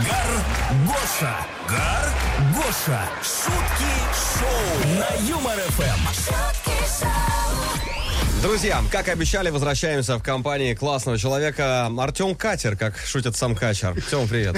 Гар Гоша. Гар Гоша. Шутки шоу на Юмор ФМ. Друзья, как и обещали, возвращаемся в компании классного человека Артем Катер, как шутит сам Качер. Артем, привет.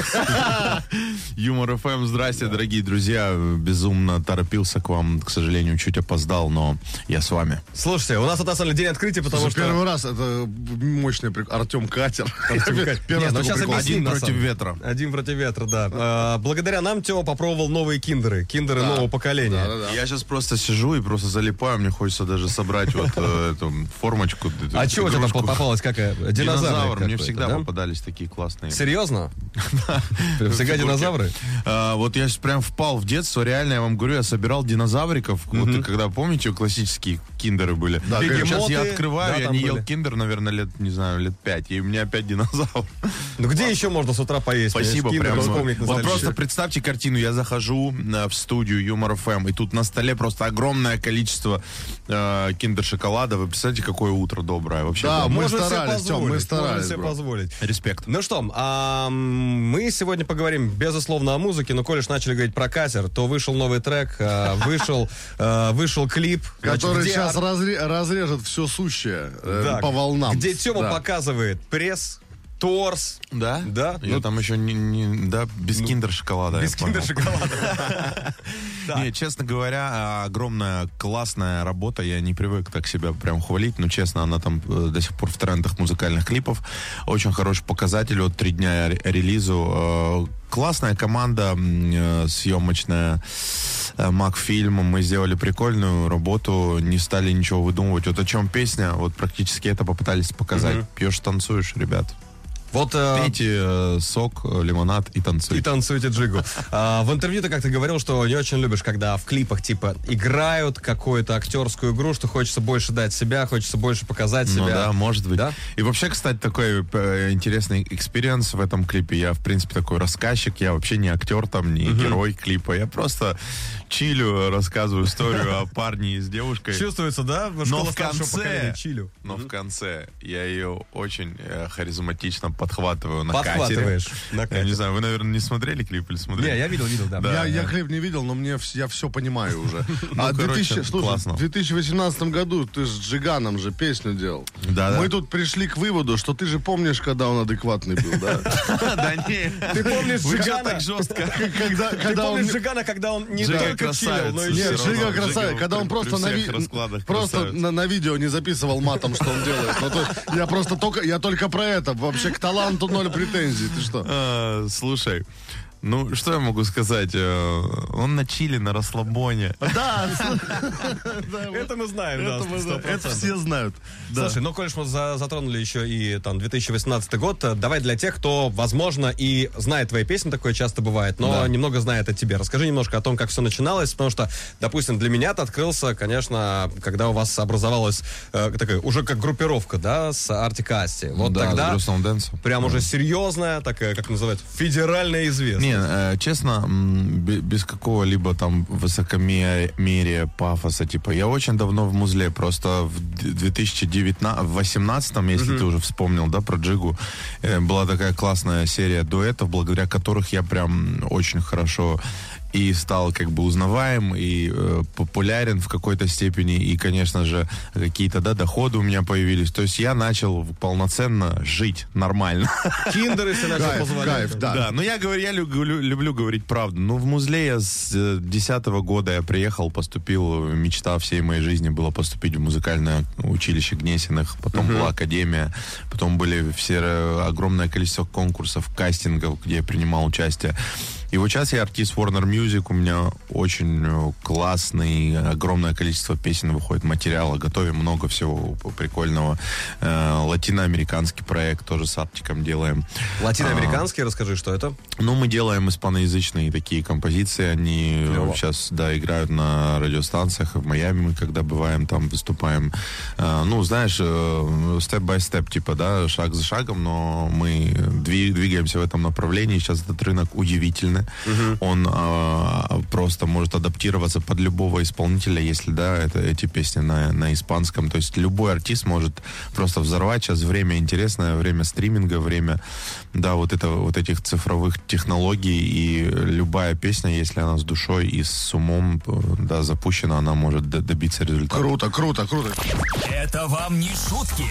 Юмор ФМ, здрасте, дорогие друзья. Безумно торопился к вам, к сожалению, чуть опоздал, но я с вами. Слушайте, у нас тут на самом деле день открытия, потому что... Первый раз это мощный прикол. Артем Катер. Ну Один на против ветра. Один против ветра, да. А, Благодаря нам Тео попробовал новые киндеры. Киндеры нового поколения. Я сейчас просто сижу и просто залипаю, мне хочется даже собрать вот э, эту формочку. А чего у тебя там попалось? Какая? Динозавр. Динозавр, мне всегда да? попадались такие классные. Серьезно? Всегда динозавры? А, вот я сейчас прям впал в детство, реально, я вам говорю, я собирал динозавриков. Вот когда, помните, классические киндеры были? Да, Сейчас я Бегемоты, открываю, да, я не ел были. киндер, наверное, лет, не знаю, лет пять, и у меня опять динозавр. Ну где еще можно с утра поесть? Спасибо, прям. Вот просто представьте картину, я захожу э, в студию Юмор ФМ, и тут на столе просто огромное количество э, киндер-шоколада. Вы представляете, какое утро доброе. Вообще, Да, мы Может старались, Тём, мы старались, себе позволить. респект. Ну что, а, мы сегодня поговорим, безусловно, о музыке, но коли ж начали говорить про катер, то вышел новый трек, а, вышел, вышел клип. Который где сейчас разре- разрежет все сущее э, да, по волнам. Где Тёма Да. показывает пресс, торс. Да? Да. Я Ну, там еще не, не- да, без киндер-шоколада. без киндер-шоколада. Не, честно говоря, огромная классная работа. Я не привык так себя прям хвалить, но честно, она там э, до сих пор в трендах музыкальных клипов. Очень хороший показатель. Вот три дня ре- релизу. Э, Классная команда э, съемочная. Э, Макфильм. Мы сделали прикольную работу, не стали ничего выдумывать. Вот о чем песня, вот практически это попытались показать. Пьешь, танцуешь, ребят. Вот э, Пейте э, сок, лимонад и и танцуйте. джигу. А, в интервью ты как-то говорил, что не очень любишь, когда в клипах типа играют какую-то актерскую игру, что хочется больше дать себя, хочется больше показать себя. Ну да, может быть. Да? И вообще, кстати, такой э, интересный experience в этом клипе. Я, в принципе, такой рассказчик. Я вообще не актер там, не герой клипа. Я просто чилю, рассказываю историю о парне с девушкой. Чувствуется, да? Но в конце, чилю. но в конце я ее очень э, харизматично подхватываю на Подхватываешь катере. на Я не знаю, вы, наверное, не смотрели клип или смотрели? Не, я видел, видел, да. Да. Я, я клип не видел, но мне я все понимаю уже. Ну, а в короче, 2000 слушай, классно. в 2018 году ты с Джиганом же песню делал. Да, да. Мы тут пришли к выводу, что ты же помнишь, когда он адекватный был, да? Да не. Ты помнишь Джигана? так жестко? Когда, Ты помнишь Джигана, когда он не только красавец. чилил, но Нет, Жига красавец, когда он просто, на, ви- просто на, на видео не записывал матом, что он делает. Ну, то я просто только, я только про это. Вообще к таланту ноль претензий. Ты что? А, Слушай, ну что я могу сказать? Э, Он на чили, на расслабоне. Да, Это мы знаем, да, это мы знаем. 100%. Это все знают. Слушай, ну, коль мы за- затронули еще и там 2018 год, э, давай для тех, кто, возможно, и знает твои песни, такое часто бывает, но немного знает о тебе. Расскажи немножко о том, как все начиналось, потому что, допустим, для меня ты открылся, конечно, когда у вас образовалась э, такая, уже как группировка, да, с Артикасти. Вот Да, тогда прям уже серьезная, такая, как называется, федеральная известность. Не, э, честно, без какого-либо там высокомерия, пафоса, типа, я очень давно в музле, просто в 2018, если ты уже вспомнил, да, про Джигу, э, была такая классная серия дуэтов, благодаря которых я прям очень хорошо и стал как бы узнаваем и э, популярен в какой-то степени и конечно же какие-то да доходы у меня появились то есть я начал полноценно жить нормально Киндеры себе начал позволять. кайф, да. да, но я говорю, я люблю, люблю говорить правду. Ну, в Музле я с десятого года я приехал, поступил, мечта всей моей жизни была поступить в музыкальное училище Гнесиных, потом была академия, потом были все э, огромное количество конкурсов, кастингов, где я принимал участие. И вот сейчас я артист Warner Music, у меня очень э, классный, огромное количество песен выходит, материала, готовим много всего прикольного. Э, Латиноамериканский проект тоже с Артиком делаем. Латиноамериканский, расскажи, что это? Ну, мы делаем испаноязычные такие композиции. Они Клево. сейчас, да, играют на радиостанциях. В Майами мы, когда бываем, там выступаем. Э, ну, знаешь, степ-бай-степ, типа, да, шаг за шагом, но мы дви- двигаемся в этом направлении. Сейчас этот рынок удивительный. песни. Он а, просто может адаптироваться под любого исполнителя, если, да, это, эти песни на, на испанском. То есть любой артист может просто взорвать. Сейчас время интересное, время стриминга, время, да, вот, это, вот этих цифровых технологий. И любая песня, если она с душой и с умом, да, запущена, она может добиться результата. Круто, круто, круто. Это вам не шутки.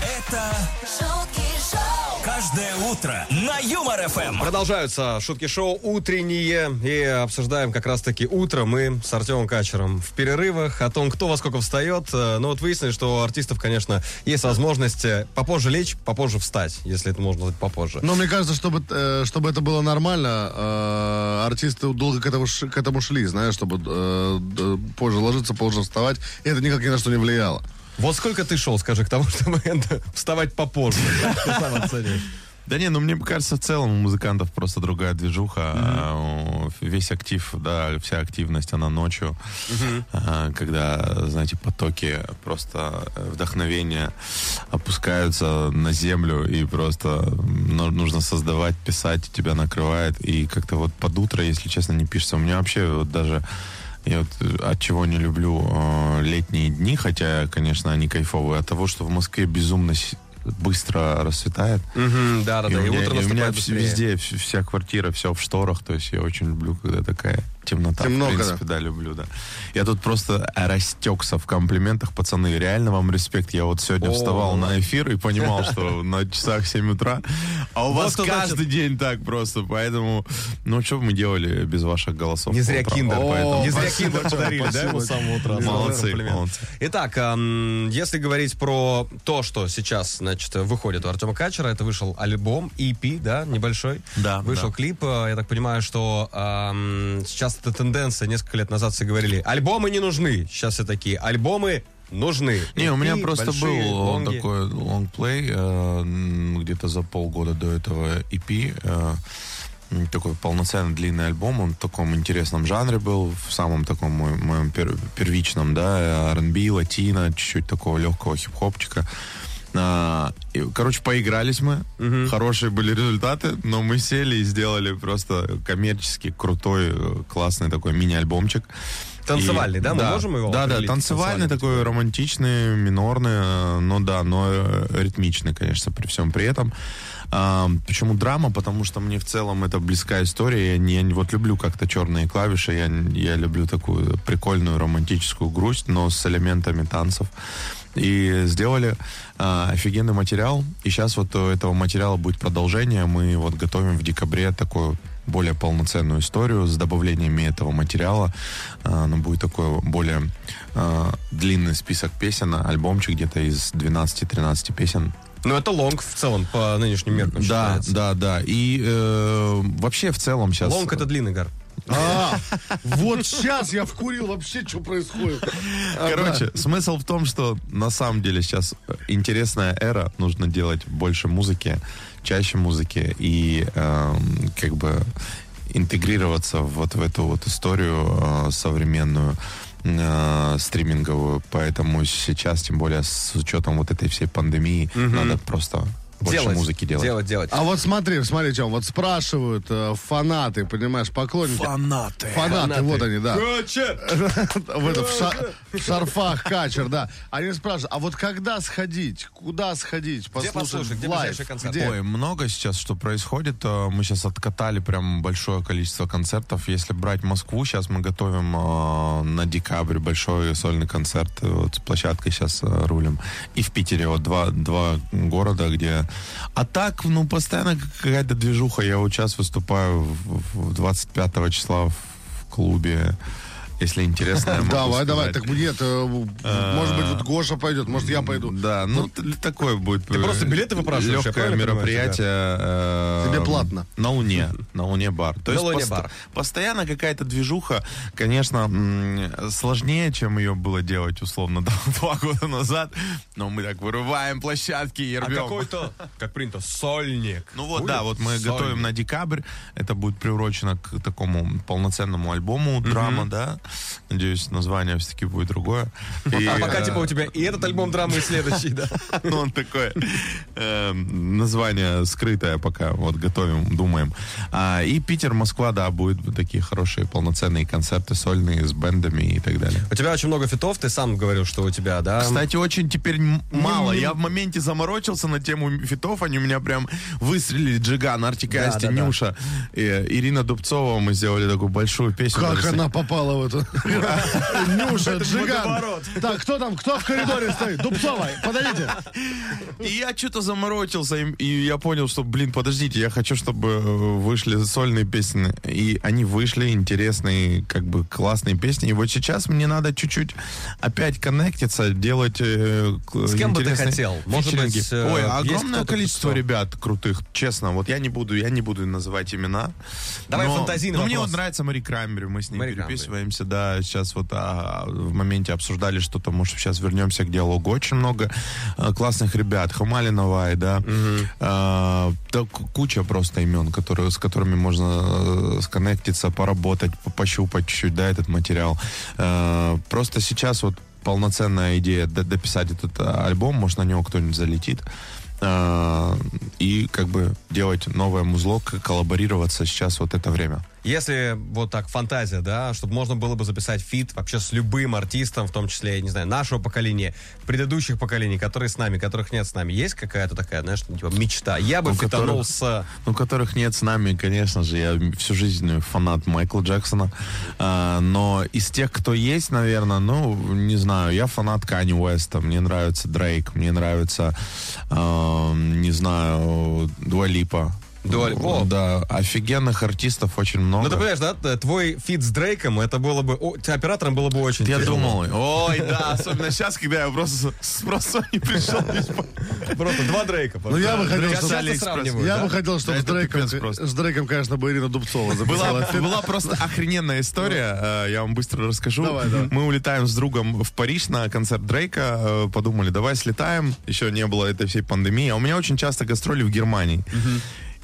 Это шутки шоу, каждое утро на Юмор ФМ. Продолжаются шутки-шоу утренние. И обсуждаем как раз-таки утро мы с Артемом Качером в перерывах о том, кто во сколько встает. Э, Ну вот выяснили, что у артистов, конечно, есть возможность э, попозже лечь, попозже встать, если это можно попозже. Но мне кажется, чтобы, э, чтобы это было нормально, артисты долго к этому, к этому шли, знаешь, чтобы позже ложиться, позже вставать. И это никак ни на что не влияло. Вот сколько ты шел, скажи, к тому, чтобы вставать попозже? Да не, ну мне кажется, в целом у музыкантов просто другая движуха. У- Весь актив, да, вся активность, она ночью, А, когда, знаете, потоки просто вдохновения опускаются на землю и просто ну, нужно создавать, писать, тебя накрывает. И как-то вот под утро, если честно, не пишется. У меня вообще вот даже я вот э, от чего не люблю э, летние дни, хотя, конечно, они кайфовые, от того, что в Москве безумно быстро расцветает. Мгм, Да, да, И да. у меня, утро и у меня быстрее. везде вс- вся квартира, все в шторах. То есть я очень люблю, когда такая темнота. Темно, в принципе, да, люблю, да. Я тут просто растекся в комплиментах, пацаны. Реально вам респект. Я вот сегодня О. вставал на эфир и понимал, что на часах 7 утра. А у вас каждый день так просто. Поэтому, ну, что бы мы делали без ваших голосов? Не зря киндер, поэтому. Не зря киндер подарили, да, с самого утра. Молодцы, молодцы. Итак, если говорить про то, что сейчас, значит, выходит у Артема Качера, это вышел альбом, EP, да, небольшой. Да, Вышел да. клип, э, я так понимаю, что ам, сейчас эта тенденция, несколько лет назад все говорили, альбомы не нужны. Сейчас все такие, альбомы нужны. Не, у меня просто большие, был он лонги. такой лонгплей э, где-то за полгода до этого EP. э, такой полноценный длинный альбом. Он в таком интересном жанре был, в самом таком мо- моем пер- первичном, да, R&B, латино, чуть-чуть такого легкого хип-хопчика. А, короче, поигрались мы, хорошие были результаты, но мы сели и сделали просто коммерчески крутой, э, классный такой мини-альбомчик. Танцевальный, И- да? Мы можем его Да, да, определить? танцевальный такой романтичный, минорный, но да, но э, ритмичный, конечно, при всем при этом. А, почему драма? Потому что мне в целом это близкая история. Я не, я вот люблю как-то черные клавиши, я, я люблю такую прикольную романтическую грусть, но с элементами танцев. И сделали а, офигенный материал. И сейчас вот у этого материала будет продолжение. Мы вот готовим в декабре такую более полноценную историю с добавлениями этого материала. А, ну, будет такой более а, длинный список песен, альбомчик где-то из 12-13 песен. Ну, это лонг в целом по нынешним меркам Да, считается. да, да. И э, вообще в целом сейчас... Лонг это длинный гар. А, вот сейчас я вкурил вообще, что происходит. Короче, смысл в том, что на самом деле сейчас интересная эра, нужно делать больше музыки, чаще музыки и эм, как бы интегрироваться вот в эту вот историю э, современную э, стриминговую, поэтому сейчас, тем более с учетом вот этой всей пандемии, надо просто больше делать, музыки делать. Делать, делать. А вот смотри, смотри, Тём, вот спрашивают э, фанаты, понимаешь, поклонники. Фанаты. Фанаты, вот они, да. в, это, в, в шарфах качер, да. Они спрашивают, а вот когда сходить? Куда сходить? Послушать? Где live? Ой, много сейчас что происходит. Э, Мы сейчас откатали прям большое количество концертов. Если брать Москву, сейчас мы готовим э, на декабрь большой сольный концерт. Вот с площадкой сейчас э, рулим. И в Питере вот два, два города, где... А так, ну, постоянно какая-то движуха. Я вот сейчас выступаю в, в 25 числа в клубе. Если интересно, я могу Давай, давай. Так нет, э, может быть, вот Гоша пойдет, может, я пойду. Да, ну, такое будет. Ты просто билеты выпрашиваешь, Легкое мероприятие. э, Тебе платно. На Луне. На Луне бар. То На есть Луне пост- бар. Постоянно какая-то движуха, конечно, м, сложнее, чем ее было делать, условно, два года назад. Но мы так вырываем площадки и А рвем. какой-то, как принято, сольник. Ну вот, Будет да, вот мы сольник. готовим на декабрь. Это будет приурочено к такому полноценному альбому «Драма», да. Надеюсь, название все-таки будет другое. И, А пока э, типа у тебя и этот альбом драмы, и следующий, да? ну, он такое э, название скрытое пока вот готовим, думаем. А, и Питер, Москва, да, будут такие хорошие полноценные концерты сольные с бендами и так далее. У тебя очень много фитов, ты сам говорил, что у тебя, да? Кстати, очень теперь м- мало. Я в моменте заморочился на тему фитов. Они у меня прям выстрелили. Джиган, Артик и Да, Асти, да, да. Нюша, и, Ирина Дубцова. Мы сделали такую большую песню. Как она попала в эту? Нюша, Джиган. Так, кто там, кто в коридоре стоит? Дубцова, подойдите. И я что-то заморочился, и, я понял, что, блин, подождите, я хочу, чтобы э, вышли сольные песни. И они вышли, интересные, как бы классные песни. И вот сейчас мне надо чуть-чуть опять коннектиться, делать э, С кем бы ты хотел? Может быть, э, Ой, огромное количество ребят крутых, честно. Вот я не буду, я не буду называть имена. Давай фантазийный но мне вот нравится Мари Крамбери, мы с ней переписываемся, да, сейчас вот а, в моменте обсуждали что-то, может, сейчас вернемся к диалогу. Очень много а, классных ребят, Хамали Навай, да, А, да, куча просто имен, которые, с которыми можно э, сконнектиться, поработать, по- пощупать чуть-чуть, да, этот материал. А, просто сейчас вот полноценная идея дописать этот а, альбом, может, на него кто-нибудь залетит. А, и как бы делать новое музло, коллаборироваться сейчас вот это время. Если вот так фантазия, да, чтобы можно было бы записать фит вообще с любым артистом, в том числе, я не знаю, нашего поколения, предыдущих поколений, которые с нами, которых нет с нами, есть какая-то такая, знаешь, типа мечта? Я бы У фитанул которых- с... Ну, которых нет с нами, конечно же. Я всю жизнь фанат Майкла Джексона. А, но из тех, кто есть, наверное, ну, не знаю, я фанат Кани Уэста. Мне нравится Дрейк, мне нравится, а, не знаю, Дуа Липа. Дуа- Во. Да, офигенных артистов очень много. Ну, ты понимаешь, да, твой фит с Дрейком, это было бы... о, оператором было бы очень я тяжело. думал, ой, да, особенно сейчас, когда я просто с просто не пришел. Просто два Дрейка. Ну, я бы хотел, чтобы- Я бы хотел, чтобы с Дрейком, с Дрейком, конечно, бы Ирина Дубцова записала Была, просто охрененная история, э, я вам быстро расскажу. Давай, давай. Мы улетаем с другом в Париж на концерт Дрейка, э, подумали, давай слетаем, еще не было этой всей пандемии, а у меня очень часто гастроли в Германии.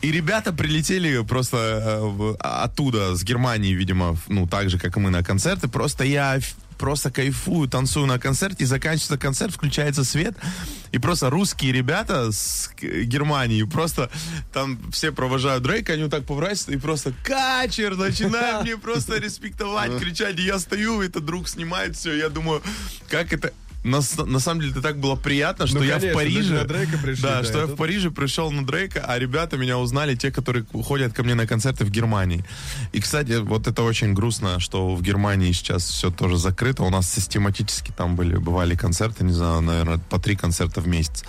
И ребята прилетели просто э, оттуда, с Германии, видимо, ну, так же, как и мы на концерты. Просто я просто кайфую, танцую на концерте, и заканчивается концерт, включается свет, и просто русские ребята с Германии, просто там все провожают Дрейка, они вот так поворачиваются, и просто качер, начинают мне просто респектовать, кричать, и я стою, этот друг снимает все, я думаю, как это... На, на самом деле, это так было приятно, что Ну, я конечно, в Париже... пришли, да, да, что я это- в Париже пришел на Дрейка, а ребята меня узнали, те, которые ходят ко мне на концерты в Германии. И, кстати, вот это очень грустно, что в Германии сейчас все тоже закрыто. У нас систематически там были, бывали концерты, не знаю, наверное, по три концерта в месяц.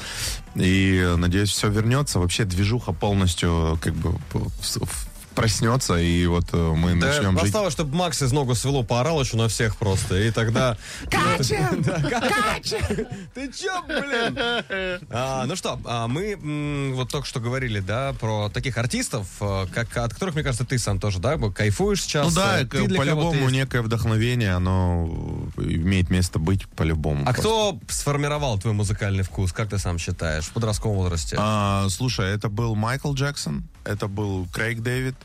И, э, надеюсь, все вернется. Вообще движуха полностью как бы в- проснется, и вот э, мы Да, начнем жить. осталось, чтобы Макс из ногу свело, поорал еще на всех просто, и тогда... Кача! Ты че, блин? А, Ну что, а, мы вот только что говорили, да, про таких артистов, э, как, от которых, мне кажется, ты сам тоже, да, кайфуешь сейчас. Ну да, э, по-любому некое вдохновение, оно имеет место быть по-любому. А кто сформировал твой музыкальный вкус, как ты сам считаешь, в подростковом возрасте? А, слушай, это был Майкл Джексон, это был Крейг Дэвид,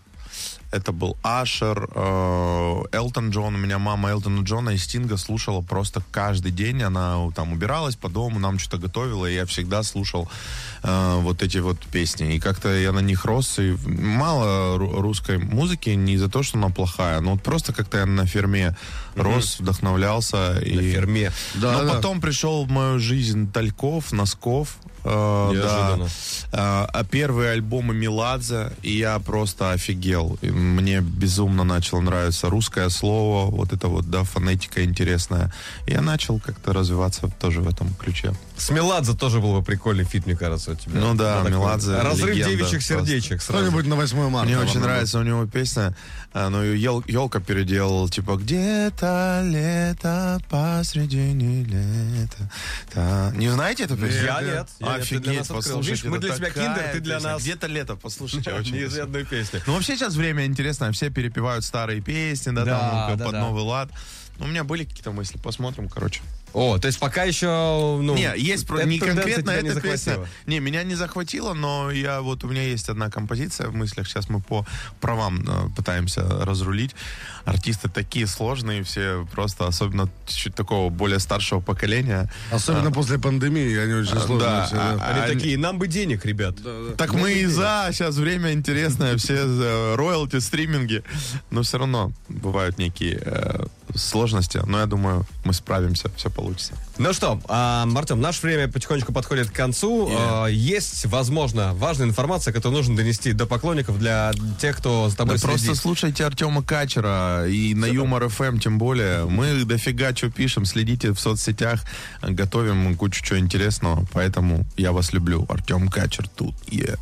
это был Ашер, э, Элтон Джон. У меня мама Элтона Джона и Стинга слушала просто каждый день. Она там убиралась по дому, нам что-то готовила, и я всегда слушал э, вот эти вот песни. И как-то я на них рос, и мало ру- русской музыки, не из-за того, что она плохая, но вот просто как-то я на ферме рос, вдохновлялся. На и... ферме. Да, Но да. потом пришел в мою жизнь Тальков, Носков. Э, Неожиданно. да. Э, а первые альбомы Меладзе, и я просто офигел. И мне безумно начало нравиться русское слово, вот это вот, да, фонетика интересная. И я начал как-то развиваться тоже в этом ключе. С Меладзе тоже был бы прикольный фит, мне кажется, у тебя. Ну да, Меладзе Разрыв легенда девичьих сердечек сразу. Кто-нибудь на 8 марта. Мне очень нравится у него песня, э, ну, елка переделал, типа, где-то лето посредине лета. Та». Не знаете эту песню? Я нет. Я нет, ты для Офигеть, нас открыл. Видишь, мы для тебя киндер, ты для песня. нас Где-то лето, послушайте, очень красиво. неизвестную песню. Ну, вообще сейчас время интересное, все перепевают старые песни, да, Да, там, да, под да. новый лад. Ну, у меня были какие-то мысли, посмотрим, короче. О, то есть пока еще, ну... не, есть про- эта не конкретно тебя не эта песня. Не, меня не захватило, но я вот у меня есть одна композиция в мыслях. Сейчас мы по правам э, пытаемся разрулить. Артисты такие сложные все, просто особенно чуть такого более старшего поколения. Особенно после пандемии, они очень сложные. да, все, а- да. Они а- такие, нам бы денег, ребят. Так мы и за, сейчас время интересное, все роялти, стриминги. Но все равно бывают некие сложности. Но я думаю, мы справимся, все получится. Ну что, а, Артем, наше время потихонечку подходит к концу. Yeah. А, есть, возможно, важная информация, которую нужно донести до поклонников, для тех, кто за тобой Да просто следит. слушайте Артема Качера и на Юмор ФМ тем более. Мы дофига что пишем, следите в соцсетях, готовим кучу чего интересного. Поэтому я вас люблю. Артем Качер тут. Yeah.